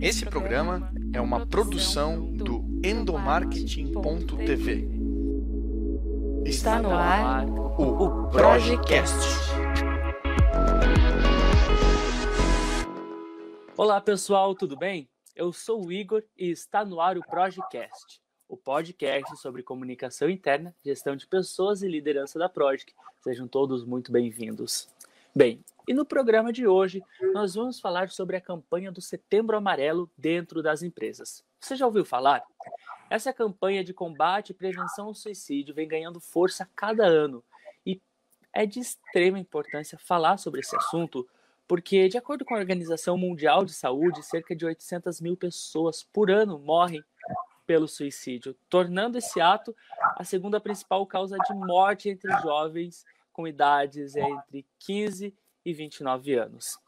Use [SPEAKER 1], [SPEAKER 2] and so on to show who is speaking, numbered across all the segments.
[SPEAKER 1] Esse programa é uma produção do endomarketing.tv.
[SPEAKER 2] Está no ar
[SPEAKER 1] o Projecast.
[SPEAKER 3] Olá pessoal, tudo bem? Eu sou o Igor e está no ar o Projecast, o podcast sobre comunicação interna, gestão de pessoas e liderança da Project. Sejam todos muito bem-vindos. Bem, e no programa de hoje nós vamos falar sobre a campanha do Setembro Amarelo dentro das empresas. Você já ouviu falar? Essa campanha de combate e prevenção ao suicídio vem ganhando força a cada ano e é de extrema importância falar sobre esse assunto porque, de acordo com a Organização Mundial de Saúde, cerca de 800 mil pessoas por ano morrem pelo suicídio, tornando esse ato a segunda principal causa de morte entre jovens com idades entre 15 e 29 anos.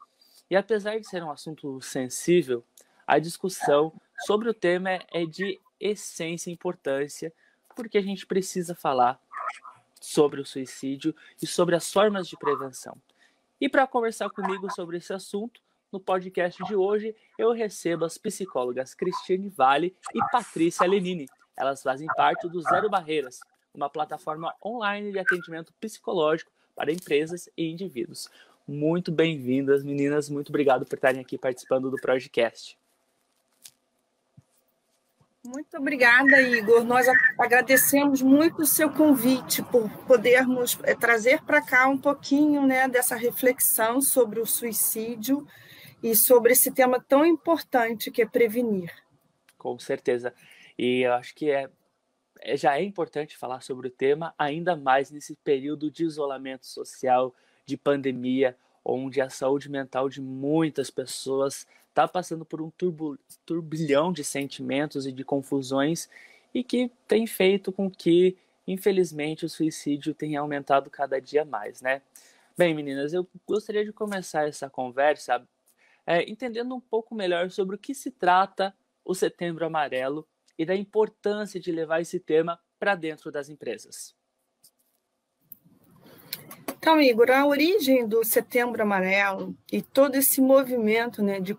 [SPEAKER 3] E apesar de ser um assunto sensível, a discussão sobre o tema é de essência e importância, porque a gente precisa falar sobre o suicídio e sobre as formas de prevenção. E para conversar comigo sobre esse assunto, no podcast de hoje, eu recebo as psicólogas Cristiane Vale e Patrícia Lenini. Elas fazem parte do Zero Barreiras, uma plataforma online de atendimento psicológico para empresas e indivíduos. Muito bem-vindas, meninas. Muito obrigado por estarem aqui participando do podcast.
[SPEAKER 2] Muito obrigada, Igor. Nós agradecemos muito o seu convite por podermos eh, trazer para cá um pouquinho né, dessa reflexão sobre o suicídio e sobre esse tema tão importante que é prevenir.
[SPEAKER 3] Com certeza. E eu acho que é é, já é importante falar sobre o tema, ainda mais nesse período de isolamento social, de pandemia, onde a saúde mental de muitas pessoas está passando por um turbilhão de sentimentos e de confusões e que tem feito com que, infelizmente, o suicídio tenha aumentado cada dia mais, né? Bem, meninas, eu gostaria de começar essa conversa é, entendendo um pouco melhor sobre o que se trata o Setembro Amarelo e da importância de levar esse tema para dentro das empresas.
[SPEAKER 2] Então, Igor, a origem do Setembro Amarelo e todo esse movimento né, de,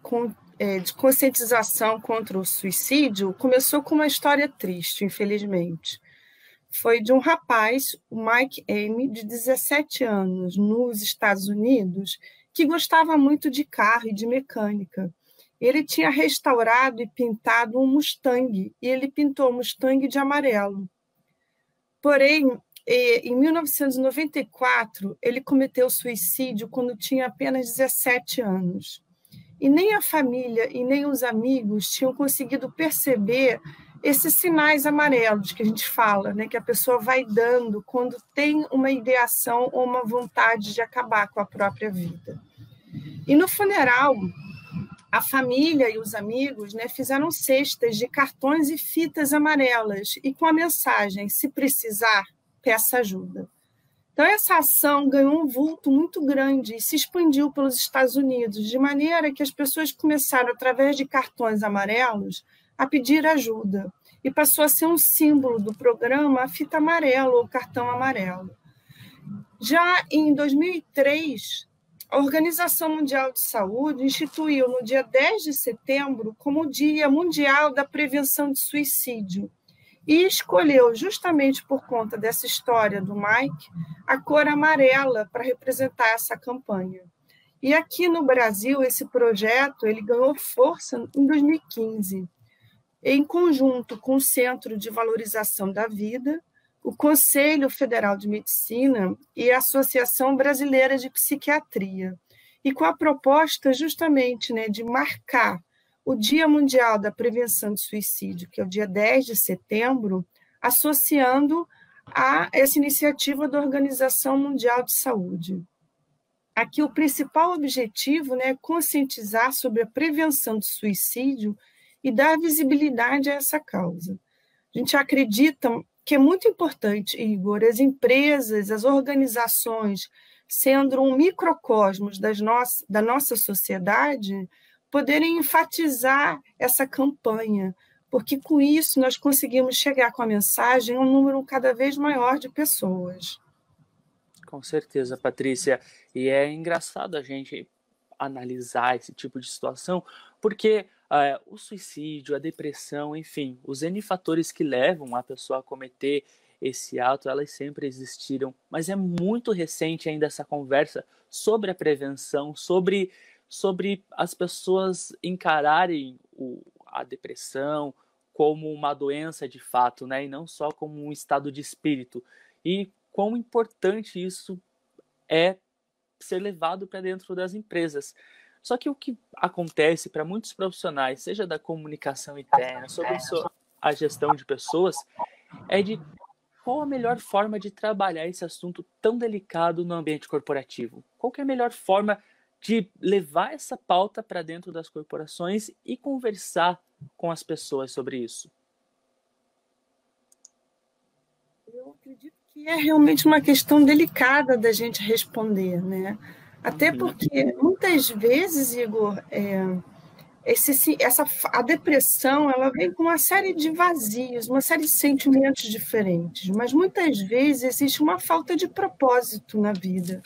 [SPEAKER 2] é, de conscientização contra o suicídio começou com uma história triste, infelizmente. Foi de um rapaz, o Mike Amy, de 17 anos, nos Estados Unidos, que gostava muito de carro e de mecânica. Ele tinha restaurado e pintado um Mustang, e ele pintou o Mustang de amarelo. Porém, em 1994, ele cometeu suicídio quando tinha apenas 17 anos. E nem a família e nem os amigos tinham conseguido perceber esses sinais amarelos que a gente fala, né, que a pessoa vai dando quando tem uma ideação ou uma vontade de acabar com a própria vida. E no funeral, a família e os amigos né, fizeram cestas de cartões e fitas amarelas e com a mensagem: se precisar, peça ajuda. Então, essa ação ganhou um vulto muito grande e se expandiu pelos Estados Unidos, de maneira que as pessoas começaram, através de cartões amarelos, a pedir ajuda. E passou a ser um símbolo do programa a fita amarela ou cartão amarelo. Já em 2003, a Organização Mundial de Saúde instituiu no dia 10 de setembro como o Dia Mundial da Prevenção de Suicídio e escolheu, justamente por conta dessa história do Mike, a cor amarela para representar essa campanha. E aqui no Brasil, esse projeto ele ganhou força em 2015, em conjunto com o Centro de Valorização da Vida, o Conselho Federal de Medicina e a Associação Brasileira de Psiquiatria, e com a proposta justamente né, de marcar o Dia Mundial da Prevenção de Suicídio, que é o dia 10 de setembro, associando a essa iniciativa da Organização Mundial de Saúde. Aqui o principal objetivo né, é conscientizar sobre a prevenção de suicídio e dar visibilidade a essa causa. A gente acredita que é muito importante, Igor, as empresas, as organizações, sendo um microcosmos das no da nossa sociedade, poderem enfatizar essa campanha, porque com isso nós conseguimos chegar com a mensagem a um número cada vez maior de pessoas.
[SPEAKER 3] Com certeza, Patrícia. E é engraçado a gente analisar esse tipo de situação, porque uh, o suicídio, a depressão, enfim, os N fatores que levam a pessoa a cometer esse ato, elas sempre existiram, mas é muito recente ainda essa conversa sobre a prevenção, sobre, sobre as pessoas encararem o, a depressão como uma doença de fato, né, e não só como um estado de espírito. E quão importante isso é ser levado para dentro das empresas. Só que o que acontece para muitos profissionais, seja da comunicação interna, sobre a gestão de pessoas, é de qual a melhor forma de trabalhar esse assunto tão delicado no ambiente corporativo? Qual é a melhor forma de levar essa pauta para dentro das corporações e conversar com as pessoas sobre isso?
[SPEAKER 2] Eu acredito que é realmente uma questão delicada da gente responder, né? Até uhum. porque muitas vezes, Igor, é, esse, essa, a depressão ela vem com uma série de vazios, uma série de sentimentos diferentes, mas muitas vezes existe uma falta de propósito na vida.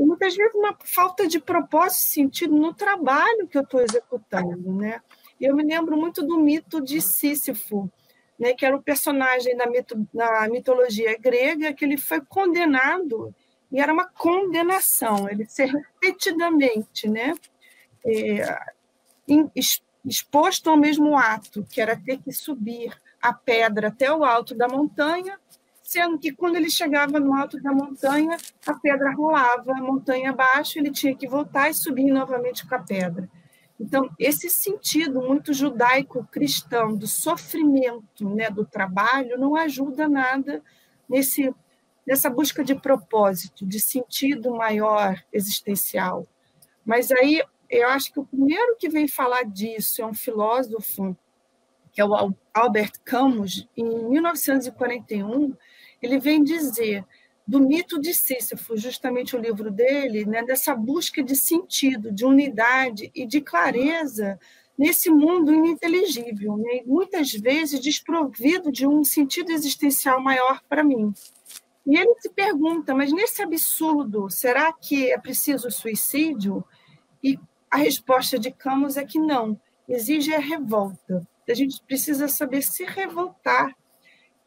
[SPEAKER 2] E muitas vezes uma falta de propósito sentido no trabalho que eu estou executando. Né? Eu me lembro muito do mito de Sísifo, né, que era o personagem da, mito, da mitologia grega, que ele foi condenado, e era uma condenação, ele ser repetidamente né, é, exposto ao mesmo ato, que era ter que subir a pedra até o alto da montanha, sendo que quando ele chegava no alto da montanha, a pedra rolava a montanha abaixo, ele tinha que voltar e subir novamente com a pedra. Então, esse sentido muito judaico-cristão do sofrimento né, do trabalho não ajuda nada nesse, nessa busca de propósito, de sentido maior existencial. Mas aí eu acho que o primeiro que vem falar disso é um filósofo, que é o Albert Camus, em 1941, ele vem dizer do mito de Sísifo, justamente o livro dele, né, dessa busca de sentido, de unidade e de clareza nesse mundo ininteligível, né, muitas vezes desprovido de um sentido existencial maior para mim. E ele se pergunta, mas nesse absurdo, será que é preciso suicídio? E a resposta de Camus é que não, exige a revolta. A gente precisa saber se revoltar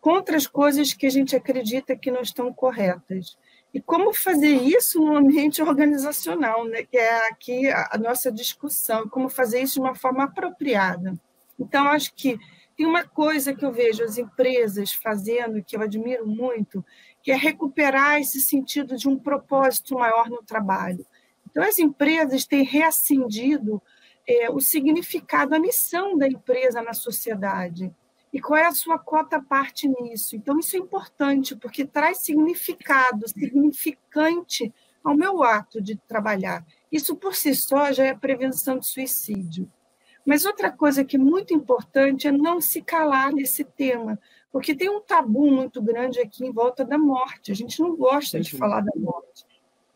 [SPEAKER 2] contra as coisas que a gente acredita que não estão corretas. E como fazer isso no ambiente organizacional, né? que é aqui a nossa discussão, como fazer isso de uma forma apropriada. Então, acho que tem uma coisa que eu vejo as empresas fazendo, que eu admiro muito, que é recuperar esse sentido de um propósito maior no trabalho. Então, as empresas têm reacendido é, o significado, a missão da empresa na sociedade. E qual é a sua cota parte nisso? Então, isso é importante, porque traz significado, significante ao meu ato de trabalhar. Isso, por si só, já é prevenção de suicídio. Mas outra coisa que é muito importante é não se calar nesse tema, porque tem um tabu muito grande aqui em volta da morte. A gente não gosta de falar da morte.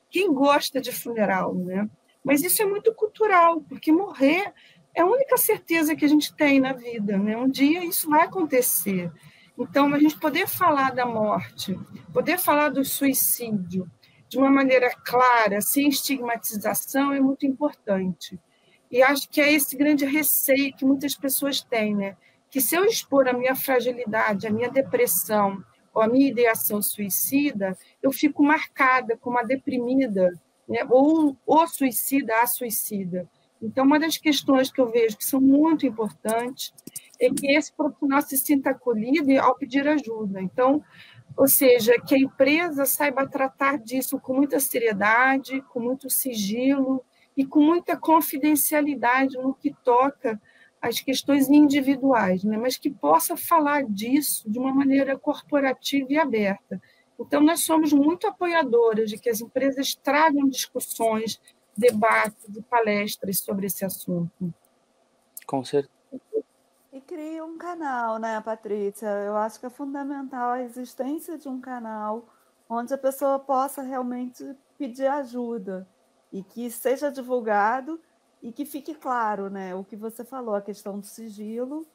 [SPEAKER 2] Quem gosta de funeral, né? Mas isso é muito cultural, porque morrer é a única certeza que a gente tem na vida, né? Um dia isso vai acontecer. Então, a gente poder falar da morte, poder falar do suicídio de uma maneira clara, sem estigmatização, é muito importante. E acho que é esse grande receio que muitas pessoas têm, né? Que se eu expor a minha fragilidade, a minha depressão, ou a minha ideação suicida, eu fico marcada como a deprimida, né? ou o suicida, a suicida. Então, uma das questões que eu vejo que são muito importantes é que esse profissional se sinta acolhido ao pedir ajuda. Então, ou seja, que a empresa saiba tratar disso com muita seriedade, com muito sigilo e com muita confidencialidade no que toca as questões individuais, né? mas que possa falar disso de uma maneira corporativa e aberta. Então, nós somos muito apoiadoras de que as empresas tragam discussões, debates e palestras sobre esse assunto.
[SPEAKER 3] Com certeza.
[SPEAKER 4] E cria um canal, né, Patrícia? Eu acho que é fundamental a existência de um canal onde a pessoa possa realmente pedir ajuda e que seja divulgado e que fique claro, né, o que você falou, a questão do sigilo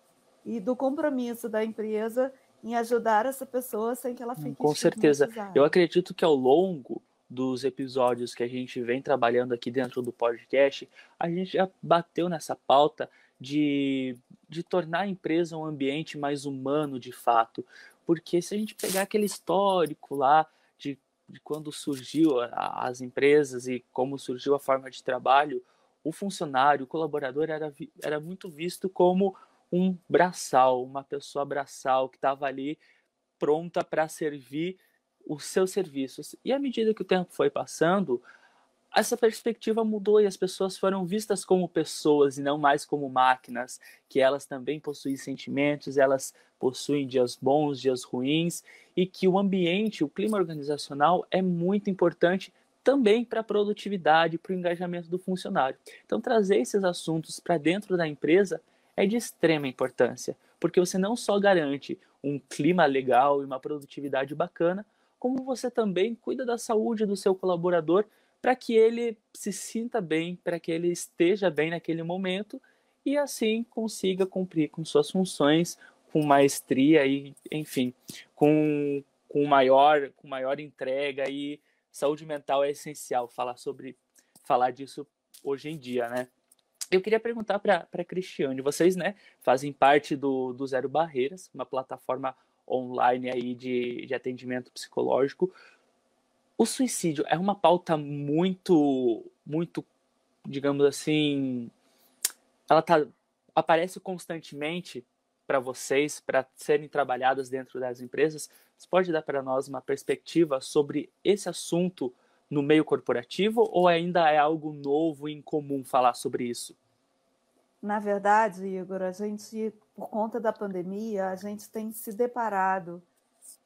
[SPEAKER 4] e do compromisso da empresa em ajudar essa pessoa sem que ela fique
[SPEAKER 3] Com certeza. Eu acredito que ao longo dos episódios que a gente vem trabalhando aqui dentro do podcast, a gente já bateu nessa pauta de, de tornar a empresa um ambiente mais humano de fato. Porque se a gente pegar aquele histórico lá de, de quando surgiu a, as empresas e como surgiu a forma de trabalho, o funcionário, o colaborador era, era muito visto como um braçal, uma pessoa braçal que estava ali pronta para servir os seus serviços. E à medida que o tempo foi passando, essa perspectiva mudou e as pessoas foram vistas como pessoas e não mais como máquinas, que elas também possuem sentimentos, elas possuem dias bons, dias ruins, e que o ambiente, o clima organizacional é muito importante também para a produtividade, para o engajamento do funcionário. Então, trazer esses assuntos para dentro da empresa é de extrema importância, porque você não só garante um clima legal e uma produtividade bacana, como você também cuida da saúde do seu colaborador para que ele se sinta bem, para que ele esteja bem naquele momento e assim consiga cumprir com suas funções com maestria e, enfim, com, com maior com maior entrega e saúde mental é essencial falar sobre falar disso hoje em dia, né? Eu queria perguntar para a Cristiane, vocês, né, fazem parte do, do Zero Barreiras, uma plataforma online aí de, de atendimento psicológico. O suicídio é uma pauta muito, muito, digamos assim, ela tá, aparece constantemente para vocês, para serem trabalhadas dentro das empresas. Você pode dar para nós uma perspectiva sobre esse assunto no meio corporativo ou ainda é algo novo e incomum falar sobre isso?
[SPEAKER 4] Na verdade, Igor, a gente, por conta da pandemia, a gente tem se deparado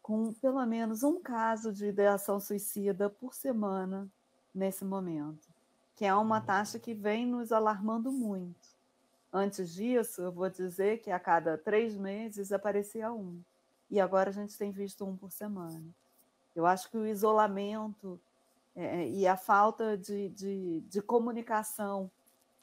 [SPEAKER 4] com pelo menos um caso de ideação suicida por semana nesse momento, que é uma taxa que vem nos alarmando muito. Antes disso, eu vou dizer que a cada três meses aparecia um, e agora a gente tem visto um por semana. Eu acho que o isolamento é, e a falta de, de, de comunicação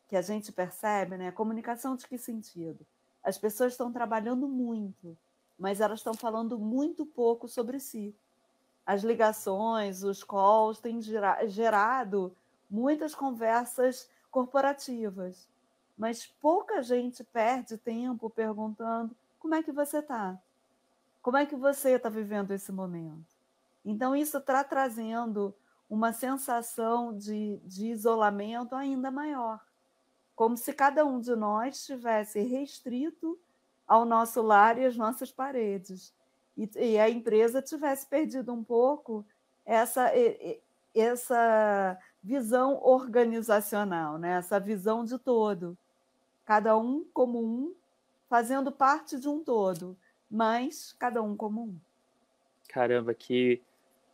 [SPEAKER 4] que a gente percebe, né? Comunicação de que sentido? As pessoas estão trabalhando muito, mas elas estão falando muito pouco sobre si. As ligações, os calls têm gerado muitas conversas corporativas, mas pouca gente perde tempo perguntando como é que você está, como é que você está vivendo esse momento. Então, isso está trazendo uma sensação de, de isolamento ainda maior como se cada um de nós estivesse restrito ao nosso lar e às nossas paredes. E, e a empresa tivesse perdido um pouco essa, essa visão organizacional, né? essa visão de todo. Cada um como um, fazendo parte de um todo, mas cada um como um.
[SPEAKER 3] Caramba, que,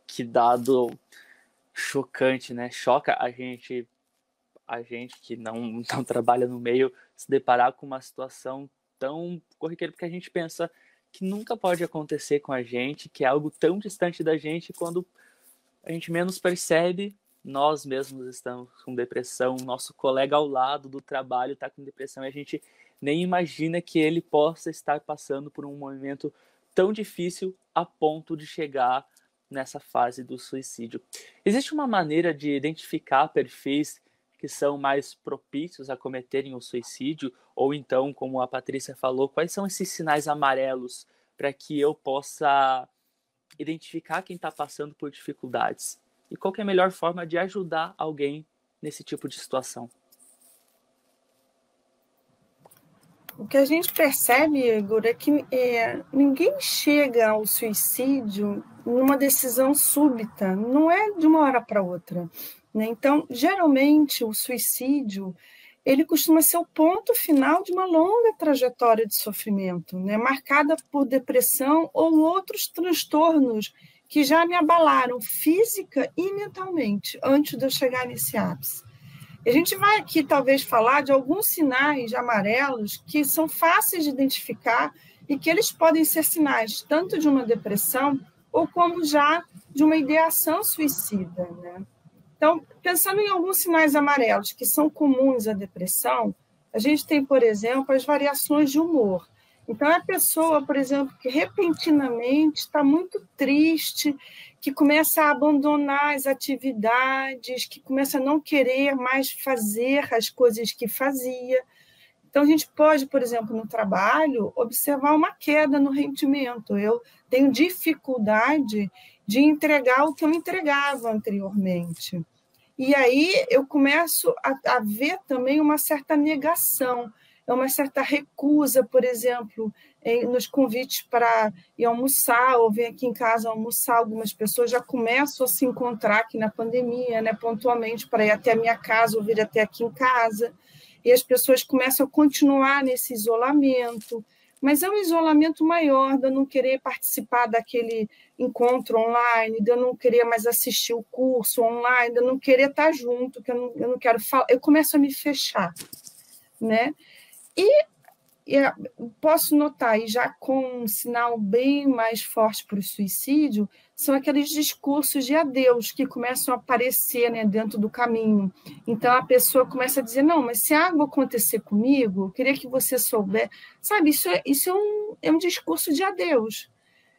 [SPEAKER 3] que dado chocante, né? Choca a gente a gente que não, não trabalha no meio se deparar com uma situação tão corriqueira, porque a gente pensa que nunca pode acontecer com a gente, que é algo tão distante da gente, quando a gente menos percebe, nós mesmos estamos com depressão, nosso colega ao lado do trabalho está com depressão e a gente nem imagina que ele possa estar passando por um momento tão difícil a ponto de chegar nessa fase do suicídio. Existe uma maneira de identificar perfis que são mais propícios a cometerem o suicídio? Ou então, como a Patrícia falou, quais são esses sinais amarelos para que eu possa identificar quem está passando por dificuldades? E qual é a melhor forma de ajudar alguém nesse tipo de situação?
[SPEAKER 2] O que a gente percebe, Igor, é que é, ninguém chega ao suicídio numa decisão súbita, não é de uma hora para outra. Né? Então, geralmente, o suicídio ele costuma ser o ponto final de uma longa trajetória de sofrimento, né? marcada por depressão ou outros transtornos que já me abalaram física e mentalmente antes de eu chegar nesse ápice. A gente vai aqui talvez falar de alguns sinais amarelos que são fáceis de identificar e que eles podem ser sinais tanto de uma depressão ou como já de uma ideação suicida, né? Então, pensando em alguns sinais amarelos que são comuns à depressão, a gente tem, por exemplo, as variações de humor. Então, a pessoa, por exemplo, que repentinamente está muito triste, que começa a abandonar as atividades, que começa a não querer mais fazer as coisas que fazia. Então, a gente pode, por exemplo, no trabalho, observar uma queda no rendimento. Eu tenho dificuldade de entregar o que eu entregava anteriormente. E aí eu começo a, a ver também uma certa negação é uma certa recusa, por exemplo, em, nos convites para ir almoçar ou vir aqui em casa almoçar. Algumas pessoas já começam a se encontrar aqui na pandemia, né, pontualmente, para ir até a minha casa ou vir até aqui em casa. E as pessoas começam a continuar nesse isolamento. Mas é um isolamento maior, de eu não querer participar daquele encontro online, de eu não querer mais assistir o curso online, de eu não querer estar junto, que eu não, eu não quero falar. Eu começo a me fechar, né? E, posso notar, e já com um sinal bem mais forte para o suicídio, são aqueles discursos de adeus que começam a aparecer né, dentro do caminho. Então a pessoa começa a dizer: Não, mas se algo acontecer comigo, eu queria que você souber. Sabe, isso é, isso é, um, é um discurso de adeus.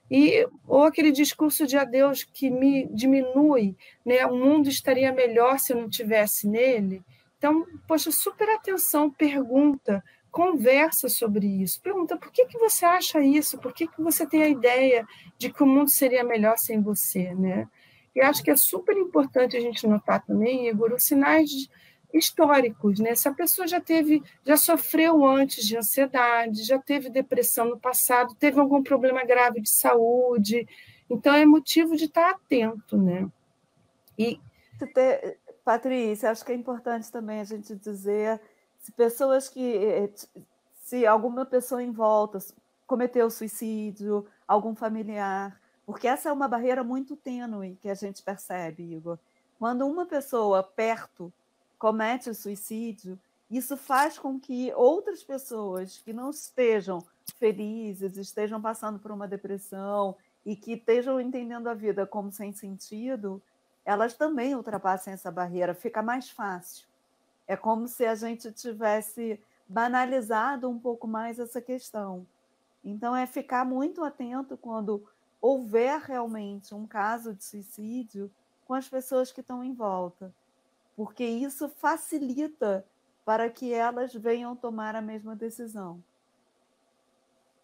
[SPEAKER 2] E, ou aquele discurso de adeus que me diminui, né? o mundo estaria melhor se eu não tivesse nele. Então, poxa, super atenção, pergunta, conversa sobre isso. Pergunta por que, que você acha isso? Por que, que você tem a ideia de que o mundo seria melhor sem você? Né? E acho que é super importante a gente notar também, Igor, os sinais históricos, né? Se a pessoa já teve, já sofreu antes de ansiedade, já teve depressão no passado, teve algum problema grave de saúde, então é motivo de estar atento, né?
[SPEAKER 4] E Patrícia, acho que é importante também a gente dizer se pessoas que. Eh, se alguma pessoa em volta cometeu suicídio, algum familiar, porque essa é uma barreira muito tênue que a gente percebe, Igor. Quando uma pessoa perto comete o suicídio, isso faz com que outras pessoas que não estejam felizes, estejam passando por uma depressão e que estejam entendendo a vida como sem sentido, elas também ultrapassem essa barreira, fica mais fácil. É como se a gente tivesse banalizado um pouco mais essa questão. Então, é ficar muito atento quando houver realmente um caso de suicídio com as pessoas que estão em volta, porque isso facilita para que elas venham tomar a mesma decisão.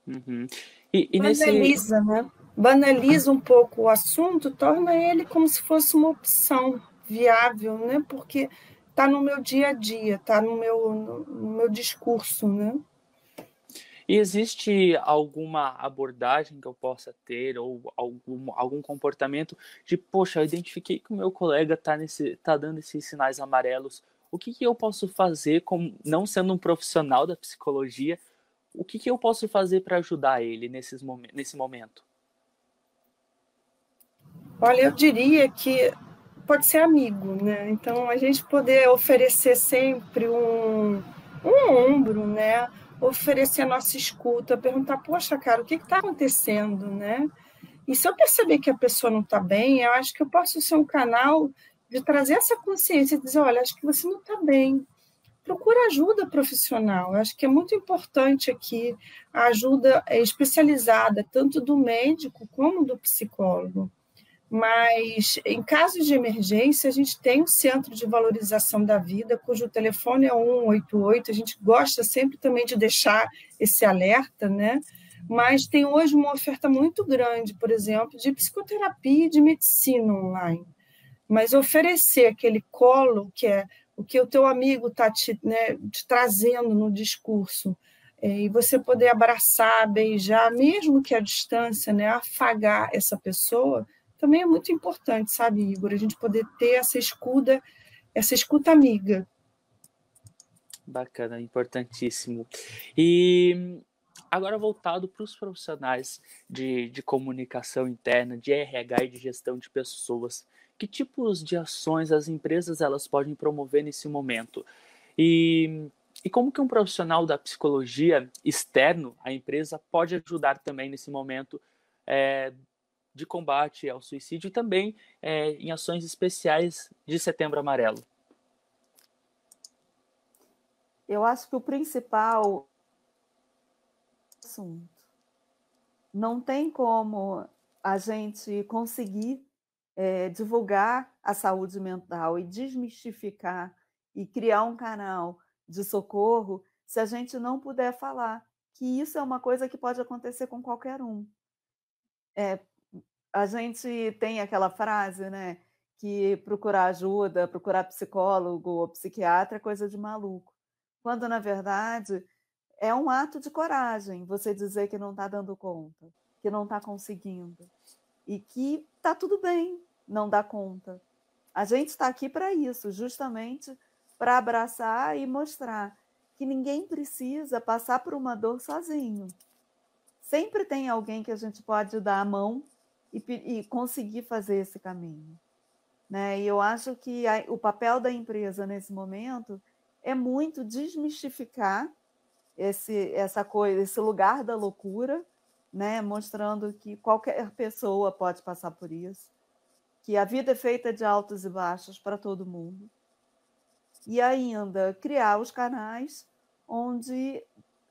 [SPEAKER 2] Uhum. E, e Banaliza, nesse... né? Banaliza um pouco o assunto, torna ele como se fosse uma opção viável, né? Porque está no meu dia a dia, está no meu, no meu discurso, né?
[SPEAKER 3] E existe alguma abordagem que eu possa ter ou algum, algum comportamento de, poxa, eu identifiquei que o meu colega está tá dando esses sinais amarelos. O que, que eu posso fazer, como, não sendo um profissional da psicologia, o que, que eu posso fazer para ajudar ele nesses nesse momento?
[SPEAKER 2] Olha, eu diria que pode ser amigo, né? Então a gente poder oferecer sempre um, um ombro, né? Oferecer a nossa escuta, perguntar, poxa, cara, o que está acontecendo, né? E se eu perceber que a pessoa não está bem, eu acho que eu posso ser um canal de trazer essa consciência e dizer, olha, acho que você não está bem. Procura ajuda profissional. Eu acho que é muito importante aqui a ajuda especializada, tanto do médico como do psicólogo. Mas, em casos de emergência, a gente tem um centro de valorização da vida, cujo telefone é 188. A gente gosta sempre também de deixar esse alerta, né? Mas tem hoje uma oferta muito grande, por exemplo, de psicoterapia e de medicina online. Mas oferecer aquele colo que é o que o teu amigo está te, né, te trazendo no discurso, é, e você poder abraçar, beijar, mesmo que à distância, né, afagar essa pessoa, também é muito importante, sabe, Igor? A gente poder ter essa escuta, essa escuta amiga.
[SPEAKER 3] Bacana, importantíssimo. E agora voltado para os profissionais de, de comunicação interna, de RH e de gestão de pessoas, que tipos de ações as empresas elas podem promover nesse momento? E, e como que um profissional da psicologia externo à empresa pode ajudar também nesse momento é, de combate ao suicídio e também é, em ações especiais de Setembro Amarelo?
[SPEAKER 4] Eu acho que o principal assunto. Não tem como a gente conseguir é, divulgar a saúde mental e desmistificar e criar um canal de socorro se a gente não puder falar que isso é uma coisa que pode acontecer com qualquer um. É, a gente tem aquela frase, né? Que procurar ajuda, procurar psicólogo ou psiquiatra é coisa de maluco. Quando, na verdade, é um ato de coragem você dizer que não está dando conta, que não está conseguindo e que está tudo bem não dar conta. A gente está aqui para isso, justamente para abraçar e mostrar que ninguém precisa passar por uma dor sozinho. Sempre tem alguém que a gente pode dar a mão e, e conseguir fazer esse caminho. Né? E eu acho que a, o papel da empresa nesse momento é muito desmistificar esse, essa coisa, esse lugar da loucura, né? mostrando que qualquer pessoa pode passar por isso, que a vida é feita de altos e baixos para todo mundo. E ainda criar os canais onde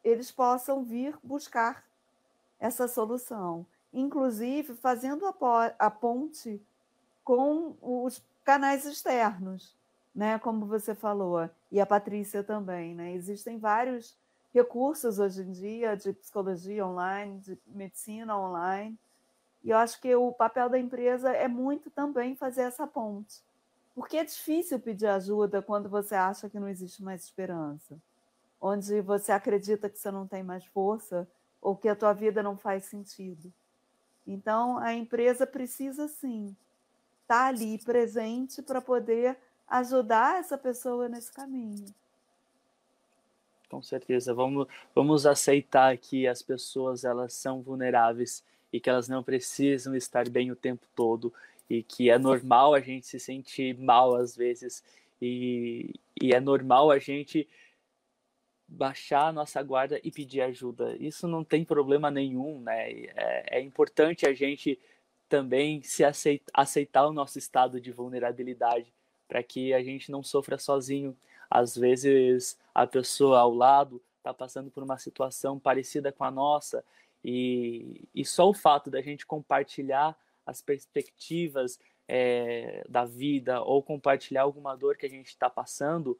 [SPEAKER 4] eles possam vir buscar essa solução, inclusive fazendo a, a ponte com os canais externos, né? Como você falou, e a Patrícia também, né? Existem vários recursos hoje em dia de psicologia online, de medicina online. E eu acho que o papel da empresa é muito também fazer essa ponte. Porque é difícil pedir ajuda quando você acha que não existe mais esperança, onde você acredita que você não tem mais força ou que a tua vida não faz sentido. Então, a empresa precisa sim estar tá ali presente para poder ajudar essa pessoa nesse caminho.
[SPEAKER 3] Com certeza, vamos, vamos aceitar que as pessoas elas são vulneráveis e que elas não precisam estar bem o tempo todo e que é normal a gente se sentir mal às vezes e, e é normal a gente baixar a nossa guarda e pedir ajuda. Isso não tem problema nenhum, né? É, é importante a gente também se aceitar, aceitar o nosso estado de vulnerabilidade para que a gente não sofra sozinho. Às vezes a pessoa ao lado está passando por uma situação parecida com a nossa e, e só o fato da gente compartilhar as perspectivas é, da vida ou compartilhar alguma dor que a gente está passando,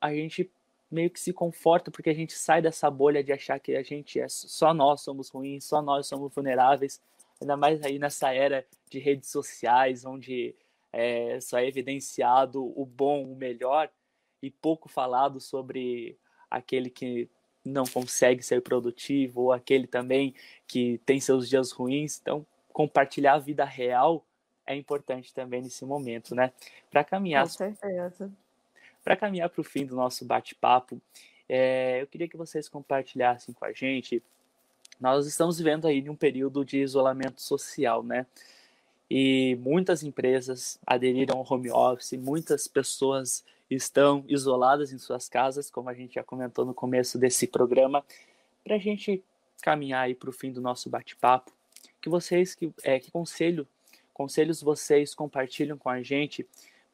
[SPEAKER 3] a gente meio que se conforta porque a gente sai dessa bolha de achar que a gente é só nós somos ruins, só nós somos vulneráveis, ainda mais aí nessa era de redes sociais onde é, só é evidenciado o bom, o melhor e pouco falado sobre aquele que não consegue ser produtivo ou aquele também que tem seus dias ruins. Então, compartilhar a vida real é importante também nesse momento, né? Para caminhar.
[SPEAKER 4] Com certeza.
[SPEAKER 3] Para caminhar para o fim do nosso bate-papo, é, eu queria que vocês compartilhassem com a gente. Nós estamos vivendo aí um período de isolamento social, né? E muitas empresas aderiram ao home office, muitas pessoas estão isoladas em suas casas, como a gente já comentou no começo desse programa, para a gente caminhar aí para o fim do nosso bate-papo. Que vocês, que, é, que conselho, conselhos vocês compartilham com a gente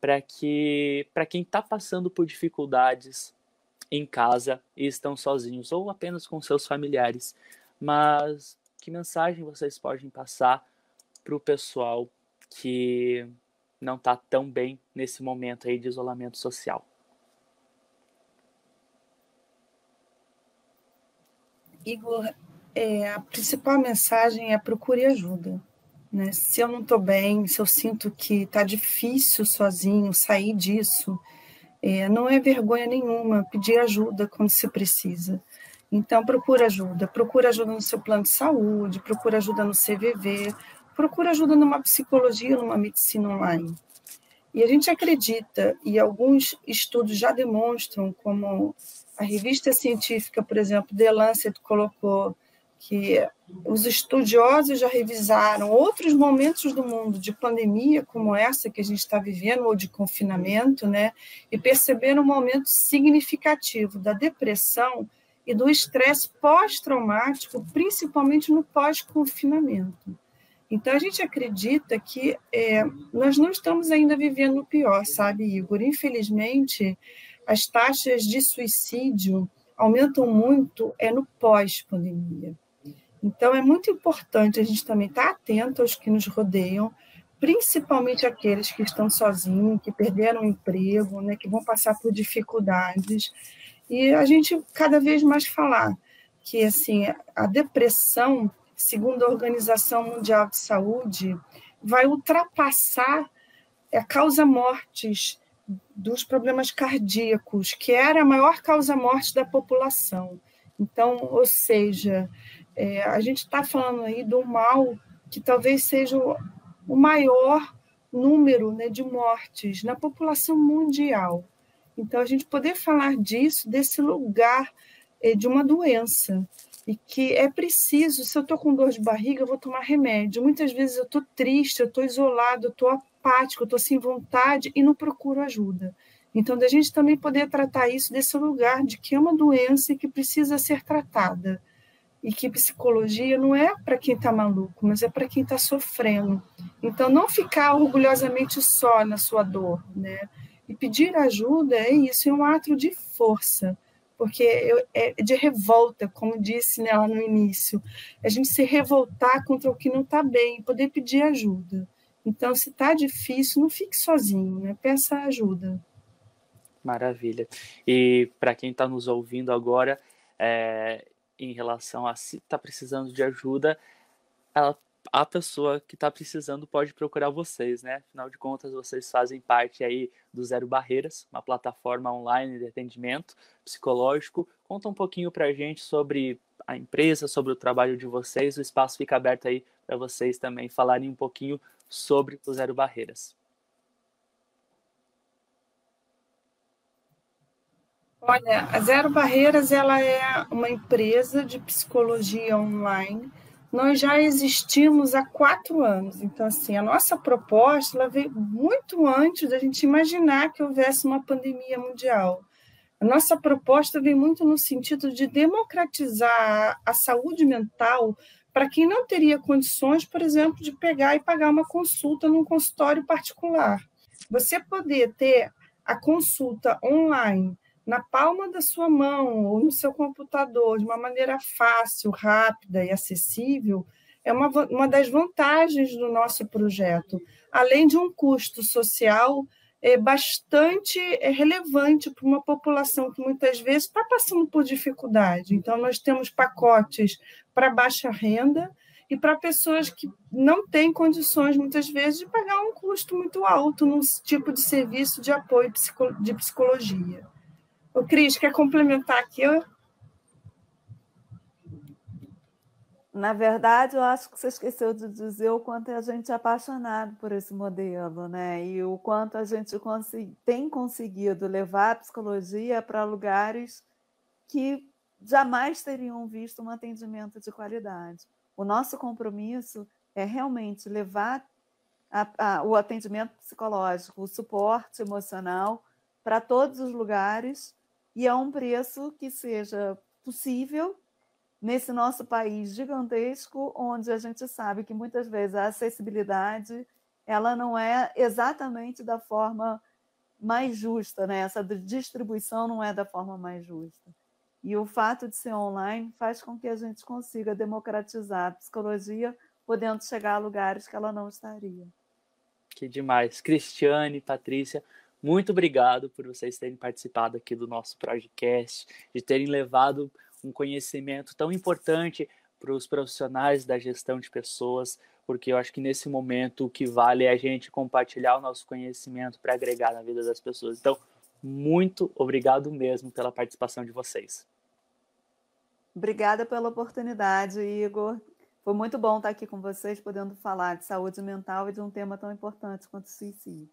[SPEAKER 3] para que para quem está passando por dificuldades em casa e estão sozinhos ou apenas com seus familiares, mas que mensagem vocês podem passar para o pessoal que não está tão bem nesse momento aí de isolamento social?
[SPEAKER 2] Igor, é, a principal mensagem é procure ajuda. Né? Se eu não estou bem, se eu sinto que está difícil sozinho sair disso, é, não é vergonha nenhuma pedir ajuda quando se precisa. Então, procura ajuda. Procura ajuda no seu plano de saúde, procura ajuda no CVV, procura ajuda numa psicologia, numa medicina online. E a gente acredita, e alguns estudos já demonstram, como a revista científica, por exemplo, The Lancet colocou que os estudiosos já revisaram outros momentos do mundo de pandemia como essa que a gente está vivendo ou de confinamento, né, e perceberam um momento significativo da depressão e do estresse pós-traumático, principalmente no pós-confinamento. Então a gente acredita que é, nós não estamos ainda vivendo o pior, sabe, Igor? Infelizmente, as taxas de suicídio aumentam muito é no pós-pandemia. Então, é muito importante a gente também estar atento aos que nos rodeiam, principalmente aqueles que estão sozinhos, que perderam o emprego, né, que vão passar por dificuldades. E a gente cada vez mais falar que assim a depressão, segundo a Organização Mundial de Saúde, vai ultrapassar a causa mortes dos problemas cardíacos, que era a maior causa morte da população. Então, ou seja, é, a gente está falando aí do mal que talvez seja o, maior número né, de mortes na população mundial. Então, a gente poder falar disso, desse lugar é, de uma doença e que é preciso, se eu estou com dor de barriga, eu vou tomar remédio. Muitas vezes eu estou triste, eu estou isolado, eu estou apático, eu estou sem vontade e não procuro ajuda. Então, da gente também poder tratar isso desse lugar de que é uma doença e que precisa ser tratada. E que psicologia não é para quem está maluco, mas é para quem está sofrendo. Então, não ficar orgulhosamente só na sua dor, né? E pedir ajuda é isso, é um ato de força porque é de revolta, como disse né, lá no início, a gente se revoltar contra o que não está bem, poder pedir ajuda. Então, se está difícil, não fique sozinho, né? peça ajuda.
[SPEAKER 3] Maravilha. E para quem está nos ouvindo agora, é, em relação a se está precisando de ajuda, ela a pessoa que está precisando pode procurar vocês, né? Afinal de contas, vocês fazem parte aí do Zero Barreiras, uma plataforma online de atendimento psicológico. Conta um pouquinho para a gente sobre a empresa, sobre o trabalho de vocês. O espaço fica aberto aí para vocês também falarem um pouquinho sobre o Zero Barreiras.
[SPEAKER 2] Olha, a Zero Barreiras ela é uma empresa de psicologia online nós já existimos há quatro anos. Então, assim, a nossa proposta ela veio muito antes da gente imaginar que houvesse uma pandemia mundial. A nossa proposta vem muito no sentido de democratizar a saúde mental para quem não teria condições, por exemplo, de pegar e pagar uma consulta num consultório particular. Você poder ter a consulta online na palma da sua mão ou no seu computador de uma maneira fácil, rápida e acessível, é uma, uma das vantagens do nosso projeto, além de um custo social é, bastante é, relevante para uma população que muitas vezes está passando por dificuldade. Então, nós temos pacotes para baixa renda e para pessoas que não têm condições, muitas vezes, de pagar um custo muito alto num tipo de serviço de apoio de psicologia. O Cris, quer complementar aqui?
[SPEAKER 4] Na verdade, eu acho que você esqueceu de dizer o quanto a gente é apaixonado por esse modelo, né? E o quanto a gente tem conseguido levar a psicologia para lugares que jamais teriam visto um atendimento de qualidade. O nosso compromisso é realmente levar a, a, o atendimento psicológico, o suporte emocional para todos os lugares e a um preço que seja possível nesse nosso país gigantesco, onde a gente sabe que muitas vezes a acessibilidade ela não é exatamente da forma mais justa, né? Essa distribuição não é da forma mais justa. E o fato de ser online faz com que a gente consiga democratizar a psicologia, podendo chegar a lugares que ela não estaria.
[SPEAKER 3] Que demais. Cristiane, Patrícia, muito obrigado por vocês terem participado aqui do nosso podcast, de terem levado um conhecimento tão importante para os profissionais da gestão de pessoas, porque eu acho que nesse momento o que vale é a gente compartilhar o nosso conhecimento para agregar na vida das pessoas. Então, muito obrigado mesmo pela participação de vocês.
[SPEAKER 4] Obrigada pela oportunidade, Igor. Foi muito bom estar aqui com vocês, podendo falar de saúde mental e de um tema tão importante quanto o suicídio.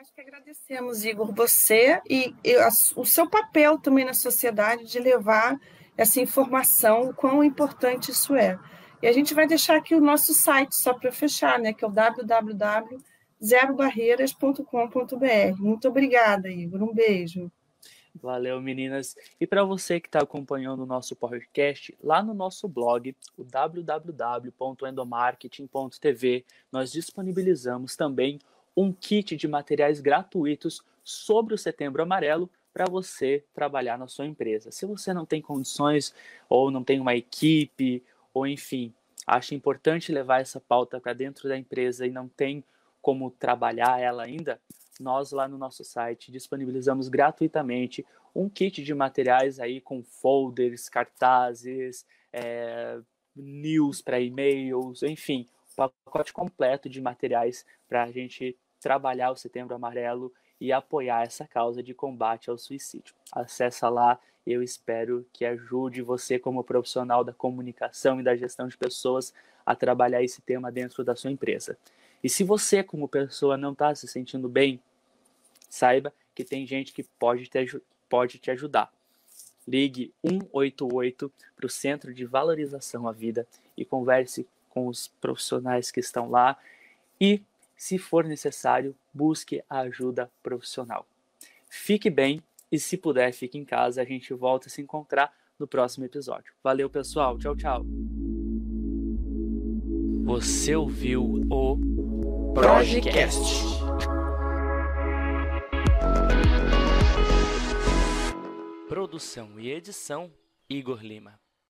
[SPEAKER 2] Nós que agradecemos, Igor, você e, e a, o seu papel também na sociedade de levar essa informação, o quão importante isso é. E a gente vai deixar aqui o nosso site, só para fechar, né, que é o www.zerobarreiras.com.br. Muito obrigada, Igor. Um beijo.
[SPEAKER 3] Valeu, meninas. E para você que está acompanhando o nosso podcast, lá no nosso blog, o www.endomarketing.tv, nós disponibilizamos também um kit de materiais gratuitos sobre o Setembro Amarelo para você trabalhar na sua empresa. Se você não tem condições ou não tem uma equipe ou enfim, acha importante levar essa pauta para dentro da empresa e não tem como trabalhar ela ainda, nós lá no nosso site disponibilizamos gratuitamente um kit de materiais aí com folders, cartazes, é, news para e-mails, enfim, pacote completo de materiais para a gente trabalhar o Setembro Amarelo e apoiar essa causa de combate ao suicídio. Acesse lá, eu espero que ajude você como profissional da comunicação e da gestão de pessoas a trabalhar esse tema dentro da sua empresa. E se você como pessoa não está se sentindo bem, saiba que tem gente que pode te, pode te ajudar. Ligue 188 para o Centro de Valorização à Vida e converse com os profissionais que estão lá e, se for necessário, busque a ajuda profissional. Fique bem e, se puder, fique em casa. A gente volta a se encontrar no próximo episódio. Valeu, pessoal. Tchau, tchau.
[SPEAKER 1] Você ouviu o Projecast. Produção e edição Igor Lima.